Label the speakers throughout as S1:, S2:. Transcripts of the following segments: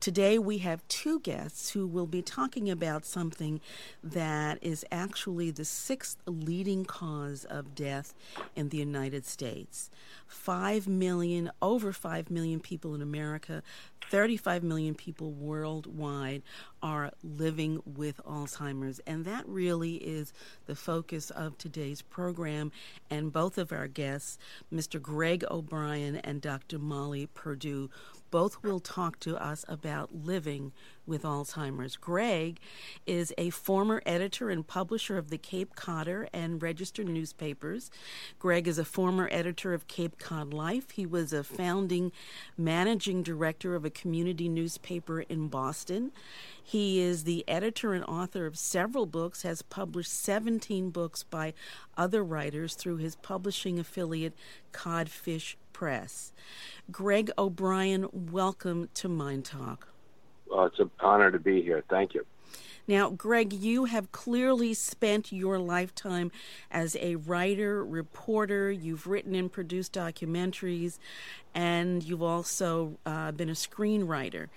S1: Today we have two guests who will be talking about something that is actually the sixth leading cause of death in the United States. 5 million, over 5 million people in America, 35 million people worldwide are living with Alzheimer's. And that really is the focus of today's program. And both of our guests, Mr. Greg O'Brien and Dr. Molly Perdue, both will talk to us about living with Alzheimer's. Greg is a former editor and publisher of the Cape Codder and Register newspapers. Greg is a former editor of Cape Cod Life. He was a founding managing director of a community newspaper in Boston. He is the editor and author of several books, has published 17 books by other writers through his publishing affiliate, Codfish Press. Greg O'Brien, welcome to Mind Talk.
S2: Well, it's an honor to be here. Thank you.
S1: Now, Greg, you have clearly spent your lifetime as a writer, reporter. You've written and produced documentaries, and you've also uh, been a screenwriter.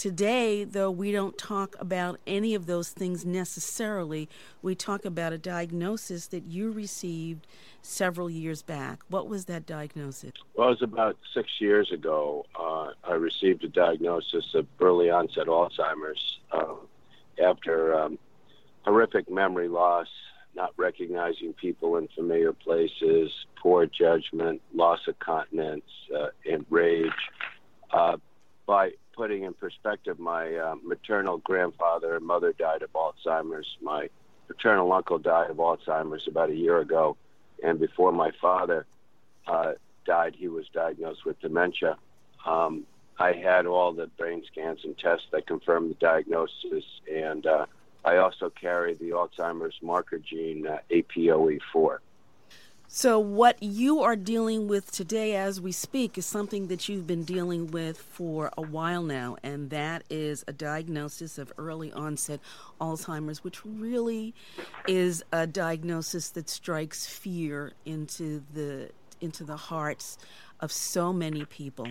S1: Today, though, we don't talk about any of those things necessarily. We talk about a diagnosis that you received several years back. What was that diagnosis?
S2: Well, it was about six years ago. Uh, I received a diagnosis of early onset Alzheimer's uh, after um, horrific memory loss, not recognizing people in familiar places, poor judgment, loss of continence, uh, and rage. Uh, by putting in perspective, my uh, maternal grandfather and mother died of Alzheimer's. My paternal uncle died of Alzheimer's about a year ago, and before my father uh, died, he was diagnosed with dementia. Um, I had all the brain scans and tests that confirmed the diagnosis, and uh, I also carry the Alzheimer's marker gene uh, APOE4.
S1: So, what you are dealing with today as we speak is something that you've been dealing with for a while now, and that is a diagnosis of early onset Alzheimer's, which really is a diagnosis that strikes fear into the into the hearts of so many people.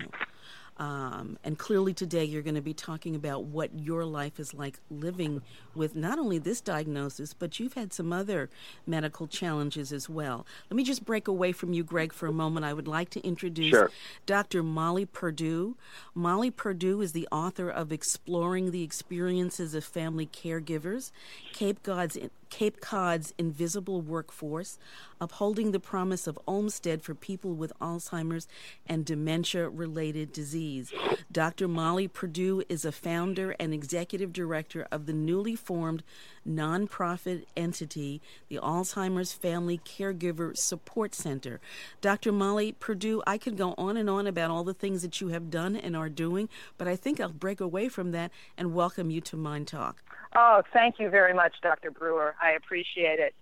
S1: Um, and clearly, today you're going to be talking about what your life is like living with not only this diagnosis, but you've had some other medical challenges as well. Let me just break away from you, Greg, for a moment. I would like to introduce
S2: sure.
S1: Dr. Molly Perdue. Molly Perdue is the author of Exploring the Experiences of Family Caregivers, Cape Cod's Cape Cod's invisible workforce, upholding the promise of Olmstead for people with Alzheimer's and dementia related disease. Dr. Molly Perdue is a founder and executive director of the newly formed nonprofit entity, the Alzheimer's Family Caregiver Support Center. Dr. Molly Perdue, I could go on and on about all the things that you have done and are doing, but I think I'll break away from that and welcome you to MyNDTALK.
S3: Oh, thank you very much, Dr. Brewer. I appreciate it.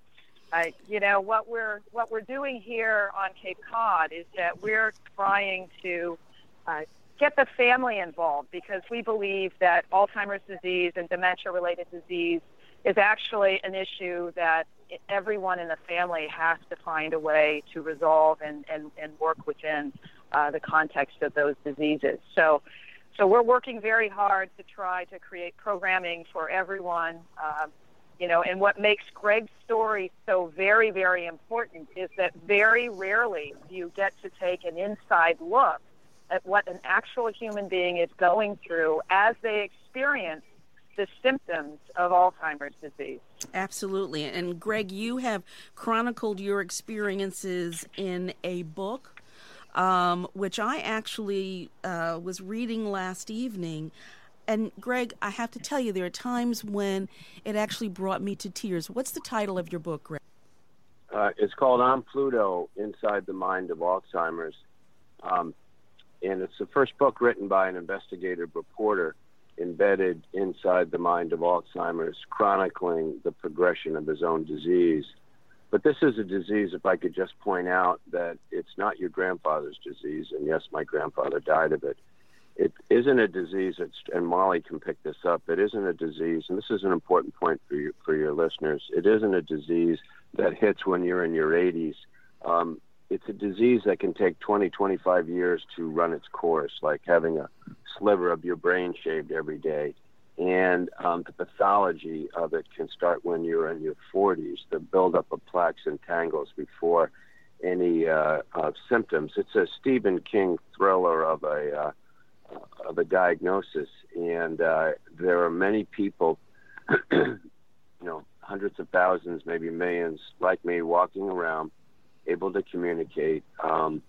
S3: I, you know what we're what we're doing here on Cape Cod is that we're trying to uh, get the family involved because we believe that Alzheimer's disease and dementia-related disease is actually an issue that everyone in the family has to find a way to resolve and and, and work within uh, the context of those diseases. So so we're working very hard to try to create programming for everyone. Uh, you know, and what makes Greg's story so very, very important is that very rarely do you get to take an inside look at what an actual human being is going through as they experience the symptoms of Alzheimer's disease.
S1: Absolutely. And Greg, you have chronicled your experiences in a book um, which I actually uh, was reading last evening. And Greg, I have to tell you, there are times when it actually brought me to tears. What's the title of your book, Greg?
S2: Uh, it's called On Pluto Inside the Mind of Alzheimer's. Um, and it's the first book written by an investigative reporter embedded inside the mind of Alzheimer's, chronicling the progression of his own disease. But this is a disease, if I could just point out that it's not your grandfather's disease, and yes, my grandfather died of it. It isn't a disease, that's, and Molly can pick this up, it isn't a disease, and this is an important point for, you, for your listeners. It isn't a disease that hits when you're in your 80s. Um, it's a disease that can take 20, 25 years to run its course, like having a sliver of your brain shaved every day. And um, the pathology of it can start when you're in your 40s, the buildup of plaques and tangles before any uh, symptoms. It's a Stephen King thriller of a uh, of a diagnosis, and uh, there are many people, you know, hundreds of thousands, maybe millions, like me, walking around, able to communicate. Um,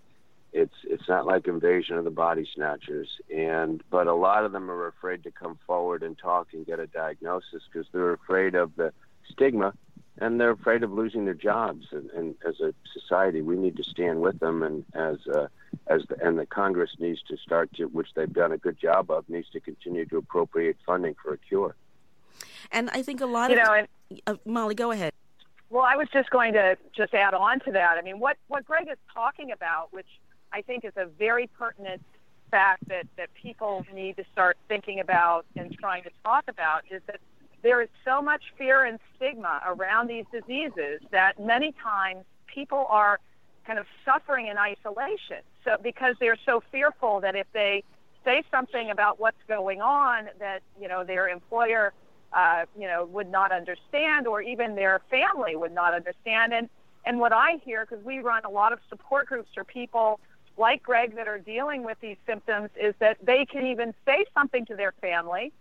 S2: it's it's not like invasion of the body snatchers, and but a lot of them are afraid to come forward and talk and get a diagnosis because they're afraid of the stigma and they're afraid of losing their jobs. And, and as a society, we need to stand with them, and as uh, as the, and the Congress needs to start to, which they've done a good job of, needs to continue to appropriate funding for a cure.
S1: And I think a lot
S3: you
S1: of
S3: know, and,
S1: uh, Molly, go ahead.
S3: Well, I was just going to just add on to that. I mean, what what Greg is talking about, which I think is a very pertinent fact that that people need to start thinking about and trying to talk about, is that there is so much fear and stigma around these diseases that many times people are kind of suffering in isolation. So because they're so fearful that if they say something about what's going on, that you know their employer, uh, you know, would not understand, or even their family would not understand. And and what I hear, because we run a lot of support groups for people like Greg that are dealing with these symptoms, is that they can even say something to their family,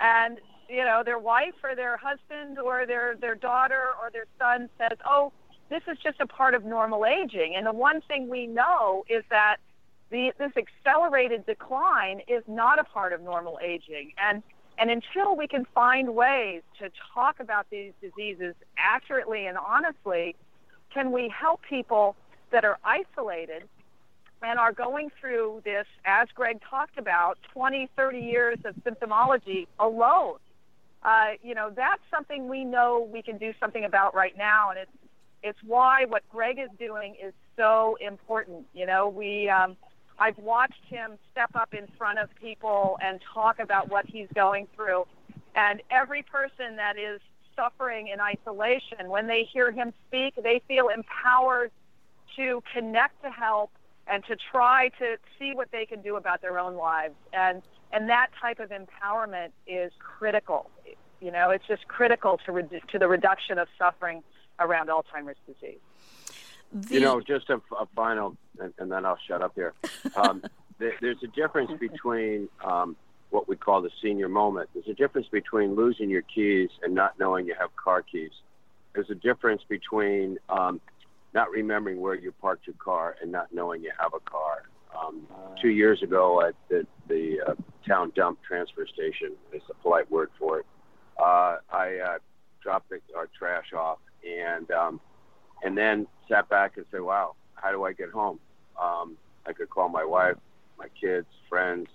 S3: and you know, their wife or their husband or their their daughter or their son says, "Oh, this is just a part of normal aging." And the one thing we know is that the this accelerated decline is not a part of normal aging. And and until we can find ways to talk about these diseases accurately and honestly, can we help people that are isolated and are going through this, as Greg talked about, 20, 30 years of symptomology alone? uh, you know, that's something we know we can do something about right now, and it's it's why what Greg is doing is so important. You know, we um, I've watched him step up in front of people and talk about what he's going through, and every person that is suffering in isolation, when they hear him speak, they feel empowered to connect to help and to try to see what they can do about their own lives. And and that type of empowerment is critical. You know, it's just critical to redu- to the reduction of suffering around Alzheimer's disease.
S2: The... You know, just a, a final, and, and, then I'll shut up here. Um, there's a difference between um, what we call the senior moment. There's a difference between losing your keys and not knowing you have car keys. There's a difference between um, not remembering where you parked your car and not knowing you have a car. Um, two years ago at the, the uh, town dump transfer station, is a polite word for it, uh, I uh, dropped the, our trash off and um, and then sat back and said, "Wow, how do I get home?" Um, I could call my wife, my kids, friends.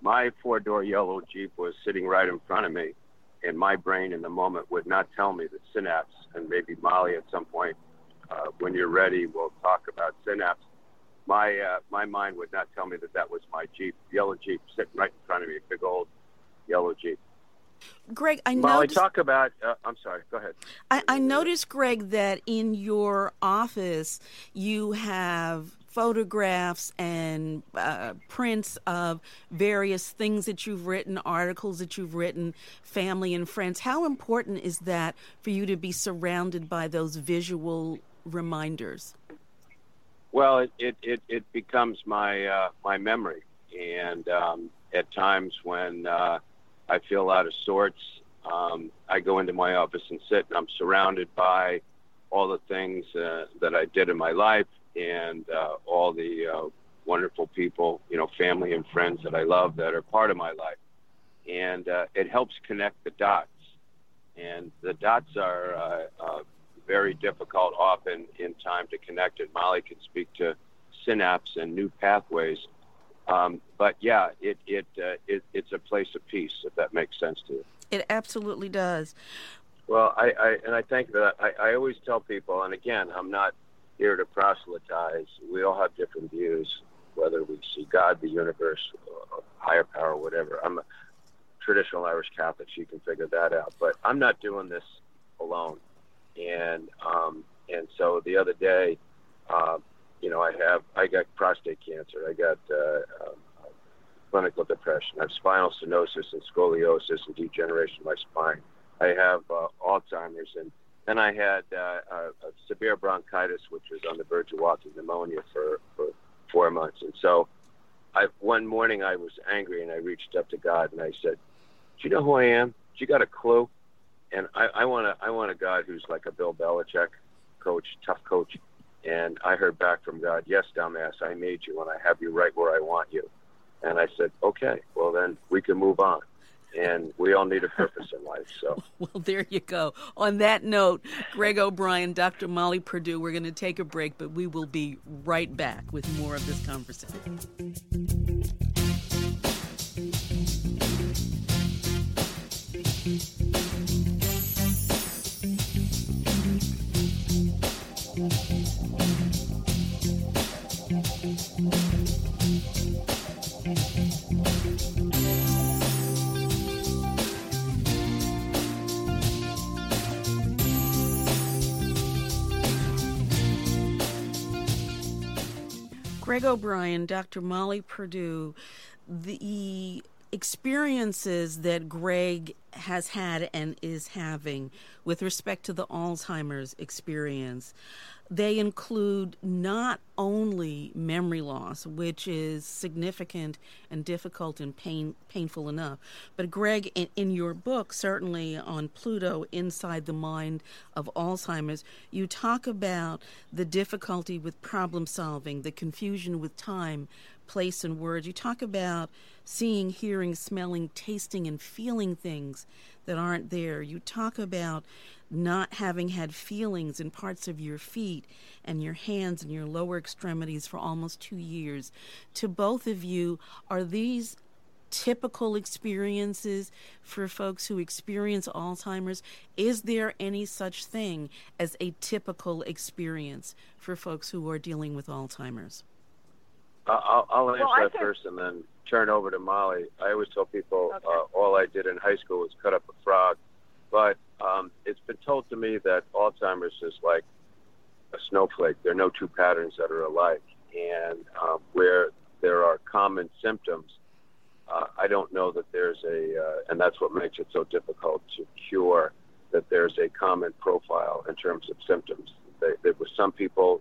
S2: My four-door yellow Jeep was sitting right in front of me, and my brain in the moment would not tell me the synapse. And maybe Molly at some point, uh, when you're ready, we'll talk about synapse my uh, my mind would not tell me that that was my Jeep, yellow Jeep, sitting right in front of me, big old yellow Jeep.
S1: Greg, I
S2: Molly,
S1: noticed.
S2: talk about. Uh, I'm sorry. Go ahead.
S1: I, I noticed, Greg, that in your office you have photographs and uh, prints of various things that you've written, articles that you've written, family and friends. How important is that for you to be surrounded by those visual reminders?
S2: Well, it it, it, it becomes my uh, my memory, and um, at times when uh, I feel out of sorts, um, I go into my office and sit, and I'm surrounded by all the things uh, that I did in my life and uh, all the uh, wonderful people, you know, family and friends that I love that are part of my life, and uh, it helps connect the dots. And the dots are very difficult often in time to connect it. Molly can speak to synapse and new pathways. Um, but yeah, it, it, uh, it, it's a place of peace, if that makes sense to you.
S1: It absolutely does.
S2: Well, I, I and I think that I, I always tell people, and again, I'm not here to proselytize. We all have different views, whether we see God, the universe, higher power, whatever. I'm a traditional Irish Catholic, so you can figure that out. But I'm not doing this alone and um, and so the other day, uh, you know, I have I got prostate cancer. I got uh, um, clinical depression. I have spinal stenosis and scoliosis and degeneration of my spine. I have uh, Alzheimer's and then I had uh, a, a severe bronchitis, which was on the verge of walking pneumonia for, for four months. And so, I one morning I was angry and I reached up to God and I said, "Do you know who I am? Do you got a clue?" And I, I want a I want a God who's like a Bill Belichick coach, tough coach. And I heard back from God, "Yes, dumbass, I made you and I have you right where I want you." And I said, "Okay, well then we can move on." and we all need a purpose in life. So,
S1: well, there you go. On that note, Greg O'Brien, Dr. Molly Perdue, we're going to take a break, but we will be right back with more of this conversation. Greg O'Brien, Dr. Molly Perdue, the experiences that Greg has had and is having with respect to the Alzheimer's experience they include not only memory loss, which is significant and difficult and pain, painful enough, but Greg, in, in your book, certainly on Pluto, Inside the Mind of Alzheimer's, you talk about the difficulty with problem solving, the confusion with time, place, and words. You talk about seeing, hearing, smelling, tasting, and feeling things that aren't there. You talk about not having had feelings in parts of your feet and your hands and your lower extremities for almost two years. To both of you, are these typical experiences for folks who experience Alzheimer's? Is there any such thing as a typical experience for folks who are dealing with Alzheimer's?
S2: Uh, I'll, I'll answer well, that can... first and then turn over to Molly. I always tell people okay. uh, all I did in high school was cut up a frog but um, it's been told to me that Alzheimer's is like a snowflake. There are no two patterns that are alike. And um, where there are common symptoms, uh, I don't know that there's a, uh, and that's what makes it so difficult to cure, that there's a common profile in terms of symptoms. They, they, with some people,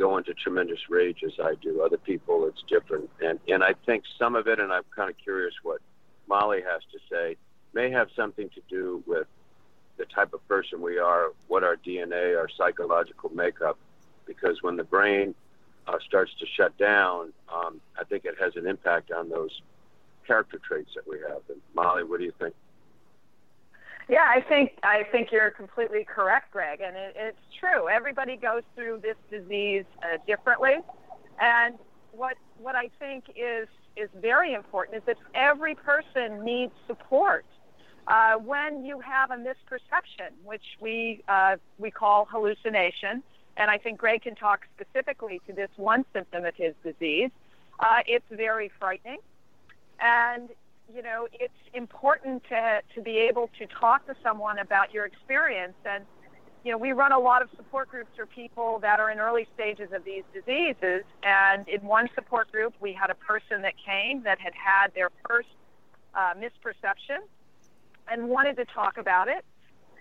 S2: go into tremendous rage as I do. Other people, it's different. And, and I think some of it, and I'm kind of curious what Molly has to say, may have something to do with the type of person we are, what our DNA, our psychological makeup, because when the brain uh, starts to shut down, um, I think it has an impact on those character traits that we have. And Molly, what do you think?
S3: Yeah, I think I think you're completely correct, Greg, and it, it's true. Everybody goes through this disease uh, differently, and what what I think is is very important is that every person needs support. Uh, when you have a misperception, which we uh, we call hallucination, and I think Greg can talk specifically to this one symptom of his disease, uh, it's very frightening, and you know it's important to to be able to talk to someone about your experience and. You know, we run a lot of support groups for people that are in early stages of these diseases. And in one support group, we had a person that came that had had their first uh, misperception and wanted to talk about it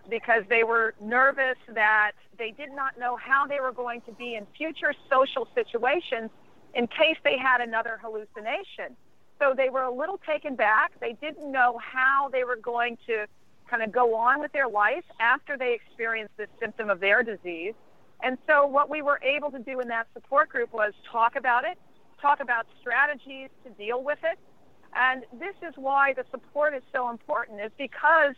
S3: because they were nervous that they did not know how they were going to be in future social situations in case they had another hallucination. So they were a little taken back. They didn't know how they were going to kind of go on with their life after they experienced this symptom of their disease. And so what we were able to do in that support group was talk about it, talk about strategies to deal with it, and this is why the support is so important, is because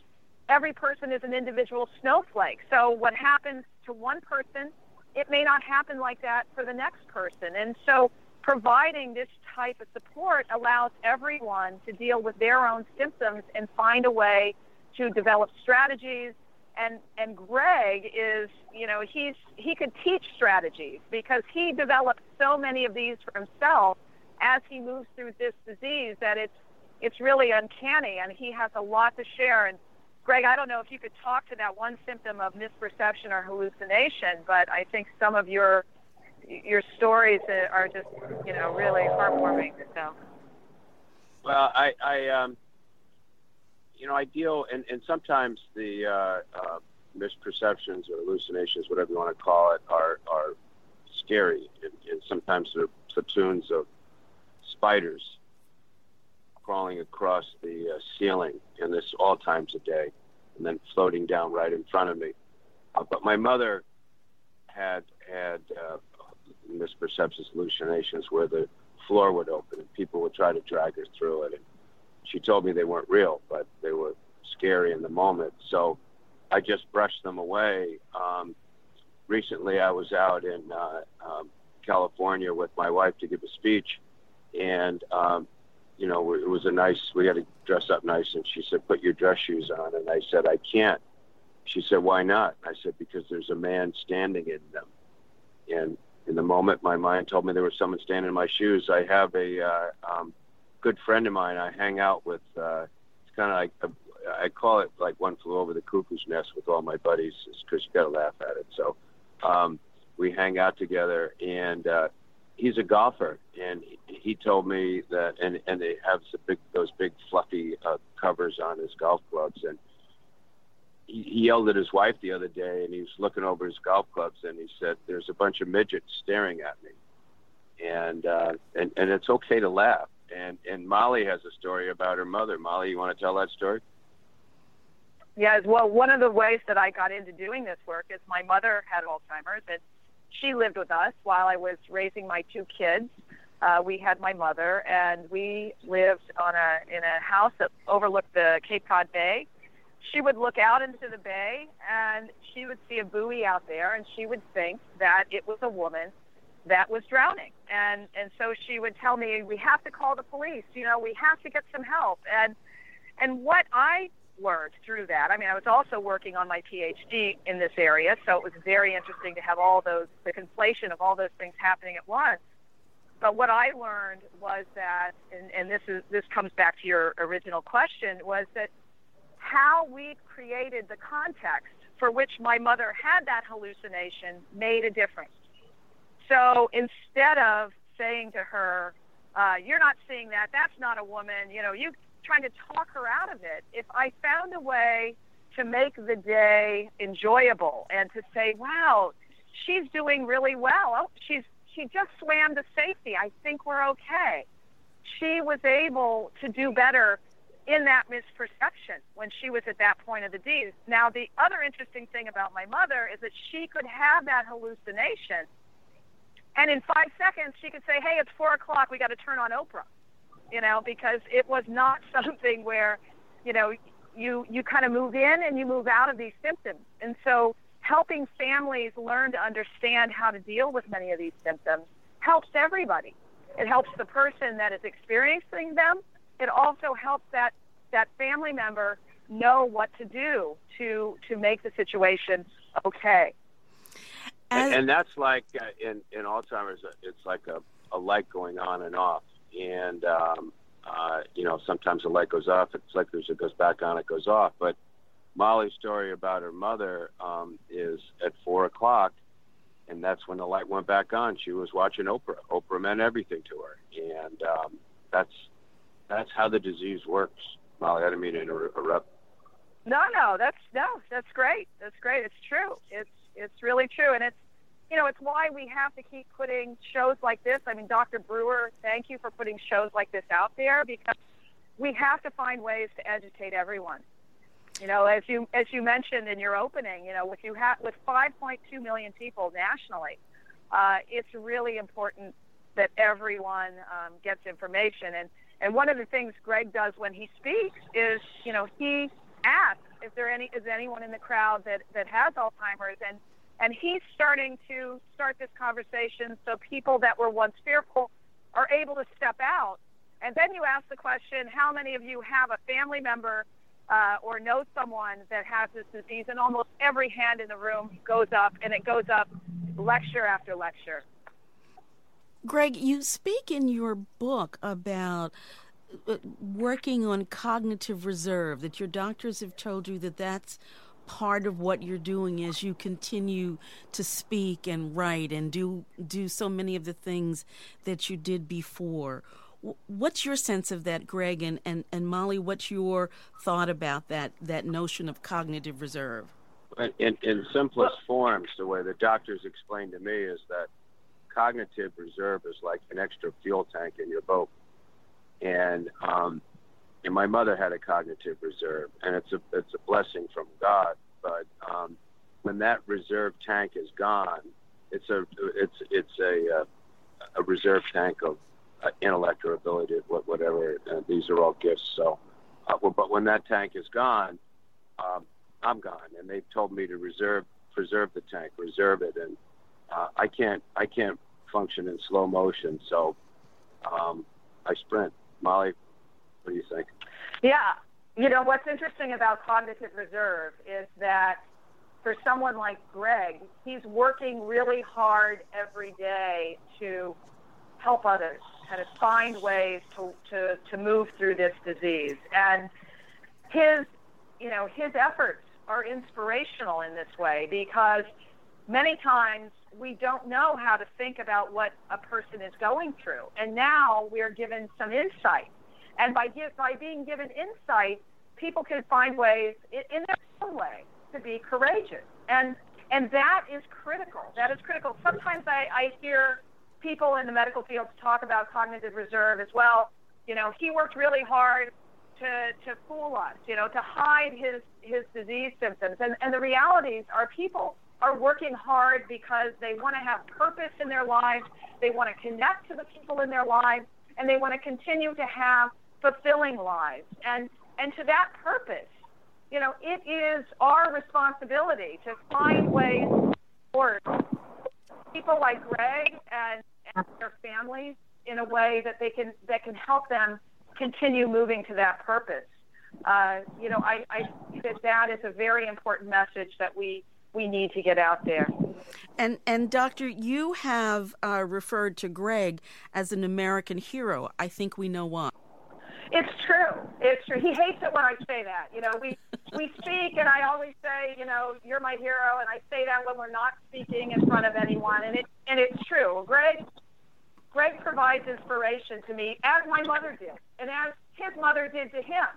S3: every person is an individual snowflake. So what happens to one person, it may not happen like that for the next person. And so providing this type of support allows everyone to deal with their own symptoms and find a way to develop strategies. And and Greg is you know he's he could teach strategies because he developed so many of these for himself as he moves through this disease that it's it's really uncanny and he has a lot to share. And Greg, I don't know if you could talk to that one symptom of misperception or hallucination, but I think some of your your stories are just, you know, really heartwarming. So.
S2: Well, I, I um, you know, I deal, and, and sometimes the uh, uh, misperceptions or hallucinations, whatever you want to call it, are are scary, and, and sometimes they're platoons of spiders crawling across the uh, ceiling, and this all times of day, and then floating down right in front of me. Uh, but my mother had had uh, misperceptions, hallucinations, where the floor would open and people would try to drag her through it. And she told me they weren't real, but they were scary in the moment. So I just brushed them away. Um, recently, I was out in uh, um, California with my wife to give a speech, and um, you know it was a nice. We had to dress up nice, and she said, "Put your dress shoes on," and I said, "I can't." She said, "Why not?" I said, "Because there's a man standing in them," and in the moment, my mind told me there was someone standing in my shoes. I have a uh, um, good friend of mine. I hang out with. Uh, it's kind of like a, I call it like one flew over the cuckoo's nest with all my buddies, because you got to laugh at it. So um, we hang out together, and uh, he's a golfer, and he, he told me that, and and they have the big those big fluffy uh, covers on his golf clubs, and he yelled at his wife the other day, and he was looking over his golf clubs, and he said, "There's a bunch of midgets staring at me," and uh, and and it's okay to laugh. And and Molly has a story about her mother. Molly, you want to tell that story?
S3: Yes. Well, one of the ways that I got into doing this work is my mother had Alzheimer's, and she lived with us while I was raising my two kids. Uh, we had my mother, and we lived on a in a house that overlooked the Cape Cod Bay she would look out into the bay and she would see a buoy out there and she would think that it was a woman that was drowning. And and so she would tell me we have to call the police you know we have to get some help. And and what i learned through that i mean i was also working on my phd in this area so it was very interesting to have all those the conflation of all those things happening at once. But what i learned was that and, and this is this comes back to your original question was that how we created the context for which my mother had that hallucination made a difference. So instead of saying to her, uh, "You're not seeing that. That's not a woman," you know, you trying to talk her out of it. If I found a way to make the day enjoyable and to say, "Wow, she's doing really well. Oh, she's she just swam to safety. I think we're okay." She was able to do better in that misperception when she was at that point of the deed. Now, the other interesting thing about my mother is that she could have that hallucination, and in five seconds, she could say, Hey, it's four o'clock, we got to turn on Oprah. You know, because it was not something where, you know, you, you kind of move in and you move out of these symptoms. And so, helping families learn to understand how to deal with many of these symptoms helps everybody. It helps the person that is experiencing them it also helps that that family member know what to do to to make the situation okay.
S2: And, and that's like uh, in in Alzheimer's, uh, it's like a, a light going on and off, and um, uh, you know sometimes the light goes off, it's like there's it goes back on, it goes off. But Molly's story about her mother um, is at four o'clock, and that's when the light went back on. She was watching Oprah. Oprah meant everything to her, and um, that's that's how the disease works. Molly, I didn't mean to interrupt.
S3: No, no, that's no, that's great. That's great. It's true. It's it's really true, and it's you know it's why we have to keep putting shows like this. I mean, Dr. Brewer, thank you for putting shows like this out there because we have to find ways to educate everyone. You know, as you as you mentioned in your opening, you know, with you have with 5.2 million people nationally, uh, it's really important that everyone um, gets information and and one of the things Greg does when he speaks is, you know, he asks if there any is anyone in the crowd that that has Alzheimer's, and and he's starting to start this conversation so people that were once fearful are able to step out. And then you ask the question, how many of you have a family member uh, or know someone that has this disease? And almost every hand in the room goes up, and it goes up lecture after lecture.
S1: Greg, you speak in your book about uh, working on cognitive reserve, that your doctors have told you that that's part of what you're doing as you continue to speak and write and do do so many of the things that you did before. what's your sense of that, Greg? And, and, and Molly, what's your thought about that, that notion of cognitive reserve?
S2: In, in simplest forms, the way the doctors explained to me is that cognitive reserve is like an extra fuel tank in your boat. And, um, and my mother had a cognitive reserve, and it's a it's a blessing from God. But um, when that reserve tank is gone, it's a it's it's a uh, a reserve tank of uh, intellect or ability, whatever. Uh, these are all gifts. So, uh, but when that tank is gone, um, I'm gone, and they've told me to reserve preserve the tank, reserve it, and uh, I can't I can't function in slow motion, so um, I sprint. Molly, what do you think?
S3: Yeah, you know what's interesting about cognitive reserve is that for someone like Greg, he's working really hard every day to help others, kind of find ways to, to, to move through this disease. And his, you know, his efforts are inspirational in this way because many times we don't know how to think about what a person is going through. And now we are given some insight. And by, give, by being given insight, people can find ways in, in their own way to be courageous. And and that is critical. That is critical. Sometimes I, I hear people in the medical field talk about cognitive reserve as well. You know, he worked really hard to, to fool us, you know, to hide his, his disease symptoms. And, and the realities are people are working hard because they want to have purpose in their lives, they want to connect to the people in their lives, and they want to continue to have fulfilling lives. And, and to that purpose, you know, it is our responsibility to find ways for people like Greg and, and their families in a way that they can that can help them continue moving to that purpose. Uh, you know, I, I think that that is a very important message that we we need to get out there.
S1: And and doctor, you have uh, referred to Greg as an American hero. I think we know why.
S3: It's true. It's true. He hates it when I say that. You know, we we speak, and I always say, you know, you're my hero, and I say that when we're not speaking in front of anyone, and it and it's true. Greg, Greg provides inspiration to me, as my mother did, and as his mother did to him.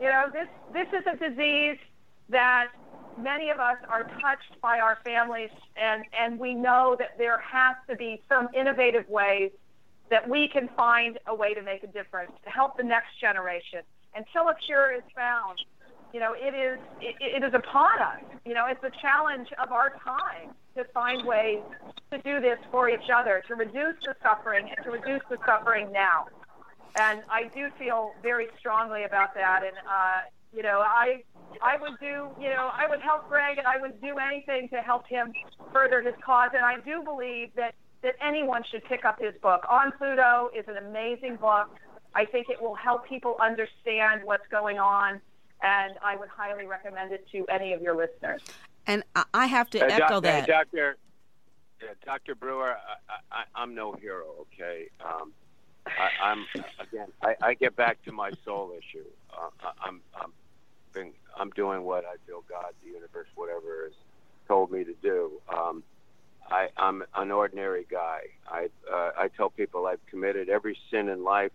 S3: You know, this this is a disease that many of us are touched by our families, and and we know that there has to be some innovative ways that we can find a way to make a difference to help the next generation until a cure is found. You know, it is it, it is upon us. You know, it's the challenge of our time to find ways to do this for each other, to reduce the suffering and to reduce the suffering now. And I do feel very strongly about that. And uh, you know, I I would do, you know, I would help Greg and I would do anything to help him further his cause. And I do believe that that anyone should pick up his book. On Pluto is an amazing book. I think it will help people understand what's going on, and I would highly recommend it to any of your listeners.
S1: And I have to uh, echo that.
S2: Doctor, Dr. Brewer, I, am no hero, okay? Um, I, am again. I, I, get back to my soul issue. Uh, I'm, I'm, been, I'm doing what I feel God, the universe, whatever has told me to do. Um, I, I'm an ordinary guy. I uh, I tell people I've committed every sin in life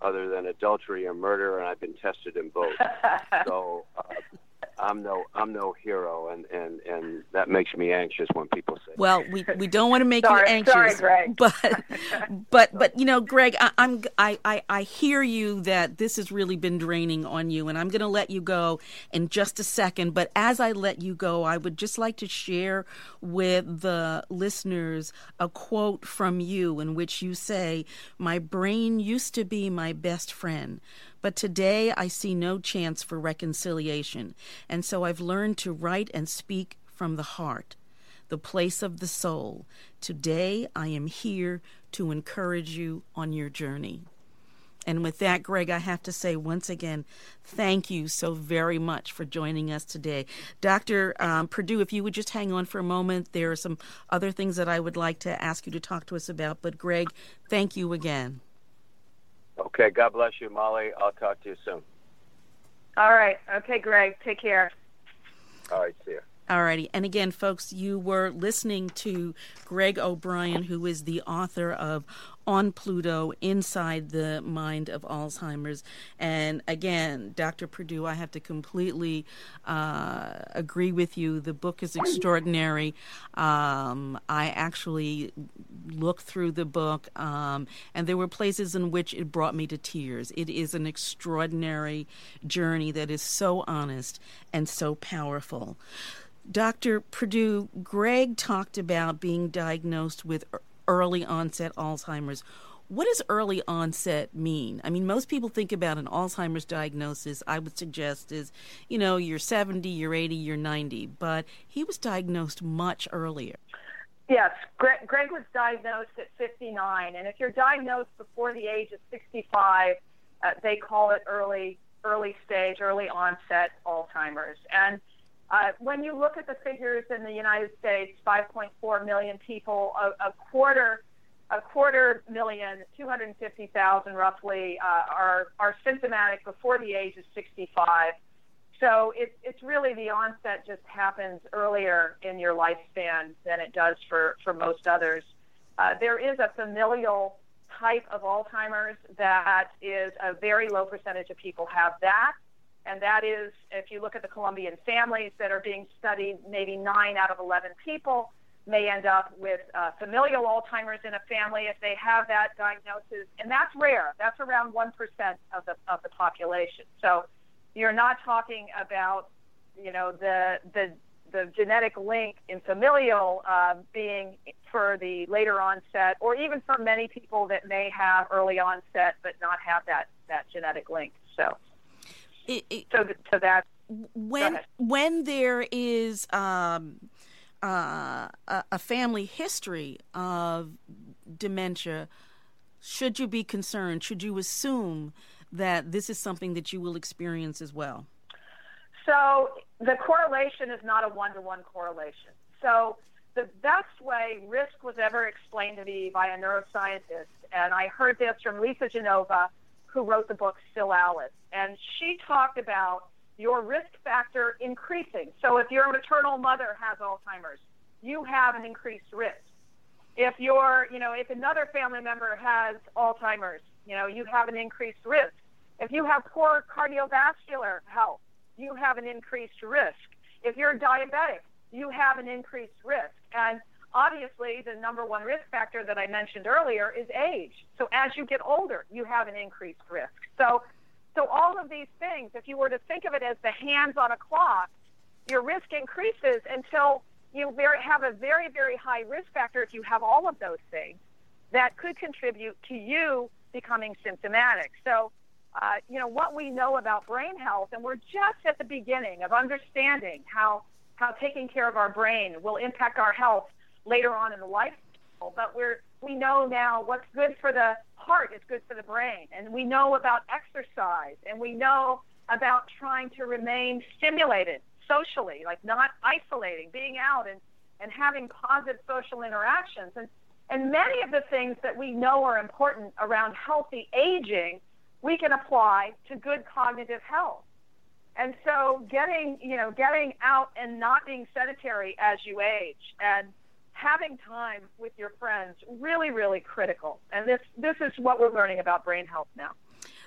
S2: other than adultery or murder, and I've been tested in both. so uh, I'm no I'm no hero, and, and, and that makes me anxious when people say.
S1: Well, we, we don't want to make
S3: sorry,
S1: you anxious,
S3: sorry, Greg.
S1: but but but you know, Greg, I, I'm I, I I hear you that this has really been draining on you, and I'm going to let you go in just a second. But as I let you go, I would just like to share with the listeners a quote from you in which you say, "My brain used to be my best friend." But today I see no chance for reconciliation, and so I've learned to write and speak from the heart, the place of the soul. Today I am here to encourage you on your journey. And with that, Greg, I have to say once again, thank you so very much for joining us today. Dr. Um, Perdue, if you would just hang on for a moment, there are some other things that I would like to ask you to talk to us about. But, Greg, thank you again.
S2: Okay. God bless you, Molly. I'll talk to you soon.
S3: All right. Okay, Greg. Take care.
S2: All right. See you.
S1: Alrighty. And again, folks, you were listening to Greg O'Brien, who is the author of on Pluto inside the mind of Alzheimer's. And again, Dr. Perdue, I have to completely uh, agree with you. The book is extraordinary. Um, I actually looked through the book, um, and there were places in which it brought me to tears. It is an extraordinary journey that is so honest and so powerful. Dr. Perdue, Greg talked about being diagnosed with early onset Alzheimer's. What does early onset mean? I mean, most people think about an Alzheimer's diagnosis, I would suggest, is, you know, you're 70, you're 80, you're 90, but he was diagnosed much earlier.
S3: Yes, Greg, Greg was diagnosed at 59, and if you're diagnosed before the age of 65, uh, they call it early early stage, early onset Alzheimer's. And uh, when you look at the figures in the United States, 5.4 million people, a, a quarter, a quarter million, 250,000 roughly, uh, are are symptomatic before the age of 65. So it, it's really the onset just happens earlier in your lifespan than it does for for most others. Uh, there is a familial type of Alzheimer's that is a very low percentage of people have that. And that is, if you look at the Colombian families that are being studied, maybe nine out of 11 people may end up with uh, familial Alzheimer's in a family if they have that diagnosis. And that's rare. That's around 1% of the, of the population. So you're not talking about, you know, the, the the genetic link in familial uh, being for the later onset, or even for many people that may have early onset but not have that that genetic link. So, it, it, so, so that
S1: when when there is um, uh, a, a family history of dementia, should you be concerned? Should you assume that this is something that you will experience as well?
S3: So the correlation is not a one to one correlation. So the best way risk was ever explained to me by a neuroscientist, and I heard this from Lisa Genova, who wrote the book Still Alice, and she talked about your risk factor increasing. So if your maternal mother has Alzheimer's, you have an increased risk. If your, you know, if another family member has Alzheimer's, you know, you have an increased risk. If you have poor cardiovascular health, you have an increased risk. If you're diabetic, you have an increased risk. And obviously, the number one risk factor that I mentioned earlier is age. So as you get older, you have an increased risk. So, so all of these things, if you were to think of it as the hands on a clock, your risk increases until you very, have a very, very high risk factor if you have all of those things that could contribute to you becoming symptomatic. So uh, you know, what we know about brain health, and we're just at the beginning of understanding how how taking care of our brain will impact our health later on in the life. But we're we know now what's good for the heart is good for the brain, and we know about exercise, and we know about trying to remain stimulated socially, like not isolating, being out and and having positive social interactions, and and many of the things that we know are important around healthy aging we can apply to good cognitive health. And so getting, you know, getting out and not being sedentary as you age and having time with your friends really, really critical. And this this is what we're learning about brain health now.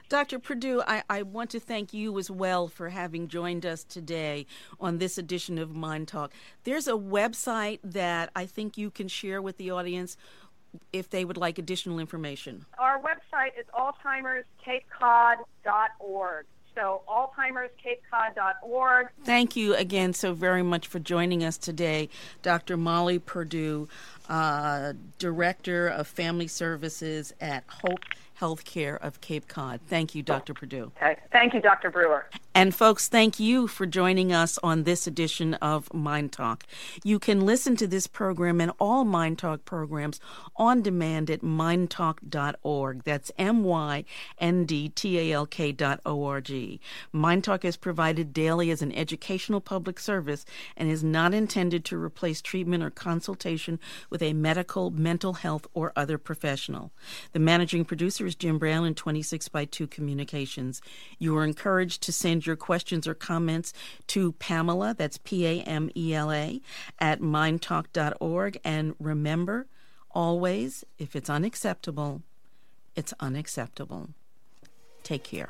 S1: Dr. Perdue, I, I, want to thank you as well for having joined us today on this edition of MyNDTALK. There's a website that I think you can share with the audience if they would like additional information?
S3: Our website is alzheimerscapecod.org. So, alzheimerscapecod.org.
S1: Thank you again so very much for joining us today, Dr. Molly Perdue, uh, Director of Family Services at Hope Healthcare of Cape Cod. Thank you, Dr. Perdue.
S3: Okay. Thank you, Dr. Brewer.
S1: And folks, thank you for joining us on this edition of MyNDTALK. You can listen to this program and all MyNDTALK programs on demand at myndtalk.org. That's M Y N D T A L K dot O R G. MyNDTALK is provided daily as an educational public service and is not intended to replace treatment or consultation with a medical, mental health, or other professional. The managing producer is Jim Brown in 26 by 2 Communications. You are encouraged to send your questions or comments to Pamela, that's P A M E L A, at myndtalk.org. And remember, Always, if it's unacceptable, it's unacceptable. Take care.